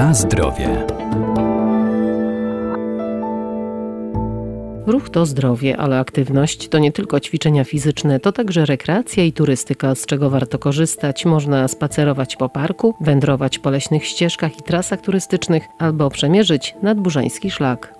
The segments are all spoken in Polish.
Na zdrowie. Ruch to zdrowie, ale aktywność to nie tylko ćwiczenia fizyczne, to także rekreacja i turystyka, z czego warto korzystać. Można spacerować po parku, wędrować po leśnych ścieżkach i trasach turystycznych albo przemierzyć nadburzański szlak.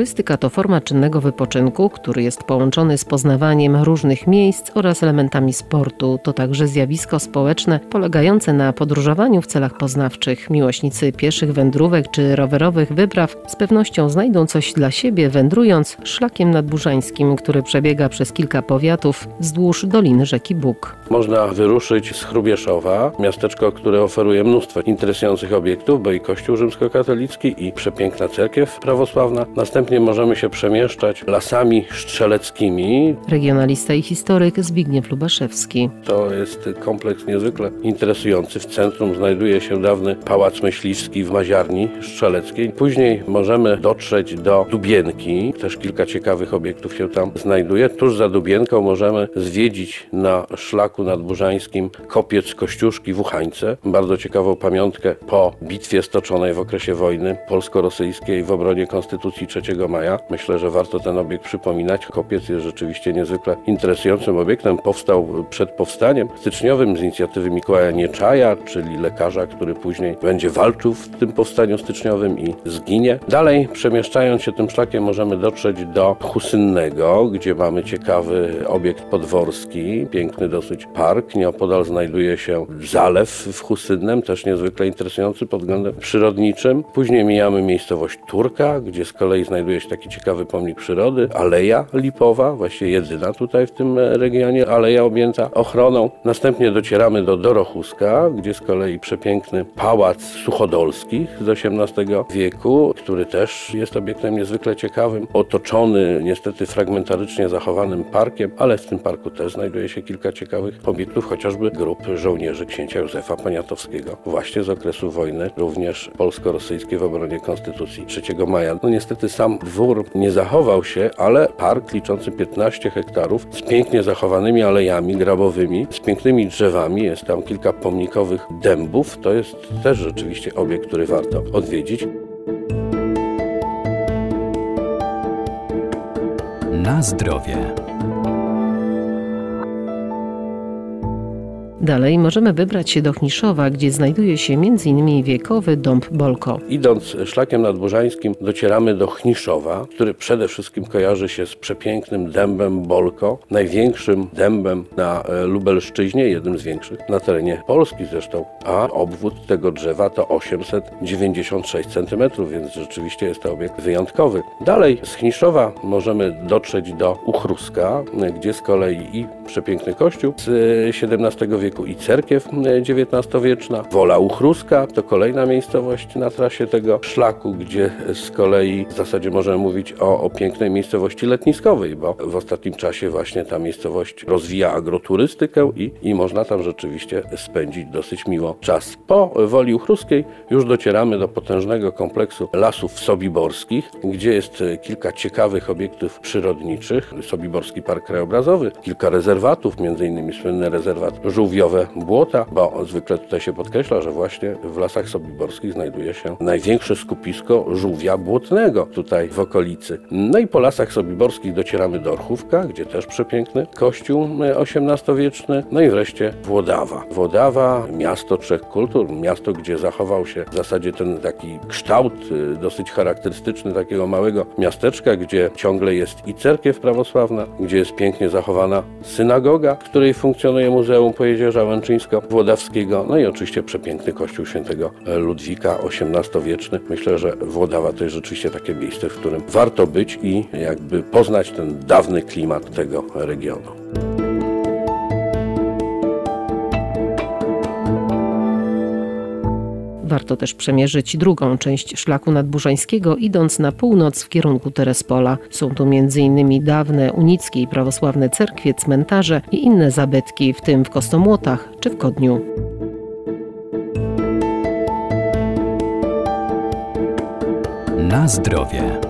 Turystyka to forma czynnego wypoczynku, który jest połączony z poznawaniem różnych miejsc oraz elementami sportu. To także zjawisko społeczne polegające na podróżowaniu w celach poznawczych. Miłośnicy pieszych wędrówek czy rowerowych wypraw z pewnością znajdą coś dla siebie wędrując szlakiem nadburzańskim, który przebiega przez kilka powiatów wzdłuż doliny rzeki Bóg. Można wyruszyć z Chrubieszowa, miasteczko, które oferuje mnóstwo interesujących obiektów, bo i kościół rzymskokatolicki i przepiękna cerkiew prawosławna. Następnie możemy się przemieszczać lasami strzeleckimi. Regionalista i historyk Zbigniew Lubaszewski. To jest kompleks niezwykle interesujący. W centrum znajduje się dawny pałac myśliwski w Maziarni Strzeleckiej. Później możemy dotrzeć do Dubienki. Też kilka ciekawych obiektów się tam znajduje. Tuż za Dubienką możemy zwiedzić na szlaku nadburzańskim kopiec Kościuszki w Uchańce. Bardzo ciekawą pamiątkę po bitwie stoczonej w okresie wojny polsko-rosyjskiej w obronie Konstytucji 3 maja. Myślę, że warto ten obiekt przypominać. Kopiec jest rzeczywiście niezwykle interesującym obiektem. Powstał przed powstaniem styczniowym z inicjatywy Mikołaja Nieczaja, czyli lekarza, który później będzie walczył w tym powstaniu styczniowym i zginie. Dalej, przemieszczając się tym szlakiem, możemy dotrzeć do Husynnego, gdzie mamy ciekawy obiekt podworski, piękny dosyć park. Nieopodal znajduje się zalew w Husynnem, też niezwykle interesujący pod względem przyrodniczym. Później mijamy miejscowość Turka, gdzie z kolei znajduje się taki ciekawy pomnik przyrody, Aleja Lipowa, właściwie jedyna tutaj w tym regionie, aleja objęta ochroną. Następnie docieramy do Dorochuska, gdzie z kolei przepiękny pałac Suchodolskich z XVIII wieku, który też jest obiektem niezwykle ciekawym, otoczony niestety fragmentarycznie zachowanym parkiem, ale w tym parku też znajduje się kilka ciekawych obiektów, chociażby grup żołnierzy księcia Józefa Poniatowskiego, właśnie z okresu wojny, również polsko-rosyjskiej w obronie Konstytucji 3 maja. No niestety sam dwór nie zachował się, ale park liczący 15 hektarów z pięknie zachowanymi alejami grabowymi, z pięknymi drzewami, jest tam kilka pomnikowych dębów. To jest też rzeczywiście obiekt, który warto odwiedzić. Na zdrowie. Dalej możemy wybrać się do Chniszowa, gdzie znajduje się m.in. wiekowy dąb Bolko. Idąc szlakiem nadburzańskim docieramy do Chniszowa, który przede wszystkim kojarzy się z przepięknym dębem Bolko, największym dębem na e, Lubelszczyźnie, jednym z większych na terenie Polski zresztą, a obwód tego drzewa to 896 cm, więc rzeczywiście jest to obiekt wyjątkowy. Dalej z Chniszowa możemy dotrzeć do Uchruska, gdzie z kolei i przepiękny kościół z XVII wieku i cerkiew XIX-wieczna. Wola Uchruska to kolejna miejscowość na trasie tego szlaku, gdzie z kolei w zasadzie możemy mówić o, o pięknej miejscowości letniskowej, bo w ostatnim czasie właśnie ta miejscowość rozwija agroturystykę i, i można tam rzeczywiście spędzić dosyć miło czas. Po Woli Uchruskiej już docieramy do potężnego kompleksu lasów sobiborskich, gdzie jest kilka ciekawych obiektów przyrodniczych. Sobiborski Park Krajobrazowy, kilka rezerwatów, m.in. słynny rezerwat Żółwiowy, błota, bo zwykle tutaj się podkreśla, że właśnie w lasach sobiborskich znajduje się największe skupisko żółwia błotnego tutaj w okolicy. No i po lasach sobiborskich docieramy do Orchówka, gdzie też przepiękny kościół XVIII-wieczny. No i wreszcie Włodawa. Włodawa, miasto trzech kultur, miasto, gdzie zachował się w zasadzie ten taki kształt y, dosyć charakterystyczny takiego małego miasteczka, gdzie ciągle jest i cerkiew prawosławna, gdzie jest pięknie zachowana synagoga, w której funkcjonuje Muzeum Pojeździa Kazimierza Łęczyńsko-Włodawskiego, no i oczywiście przepiękny kościół świętego Ludwika XVIII-wieczny. Myślę, że Włodawa to jest rzeczywiście takie miejsce, w którym warto być i jakby poznać ten dawny klimat tego regionu. Warto też przemierzyć drugą część szlaku nadburzańskiego, idąc na północ w kierunku Terespola. Są tu m.in. dawne unickie i prawosławne cerkwie, cmentarze i inne zabytki, w tym w Kostomłotach czy w Kodniu. Na zdrowie.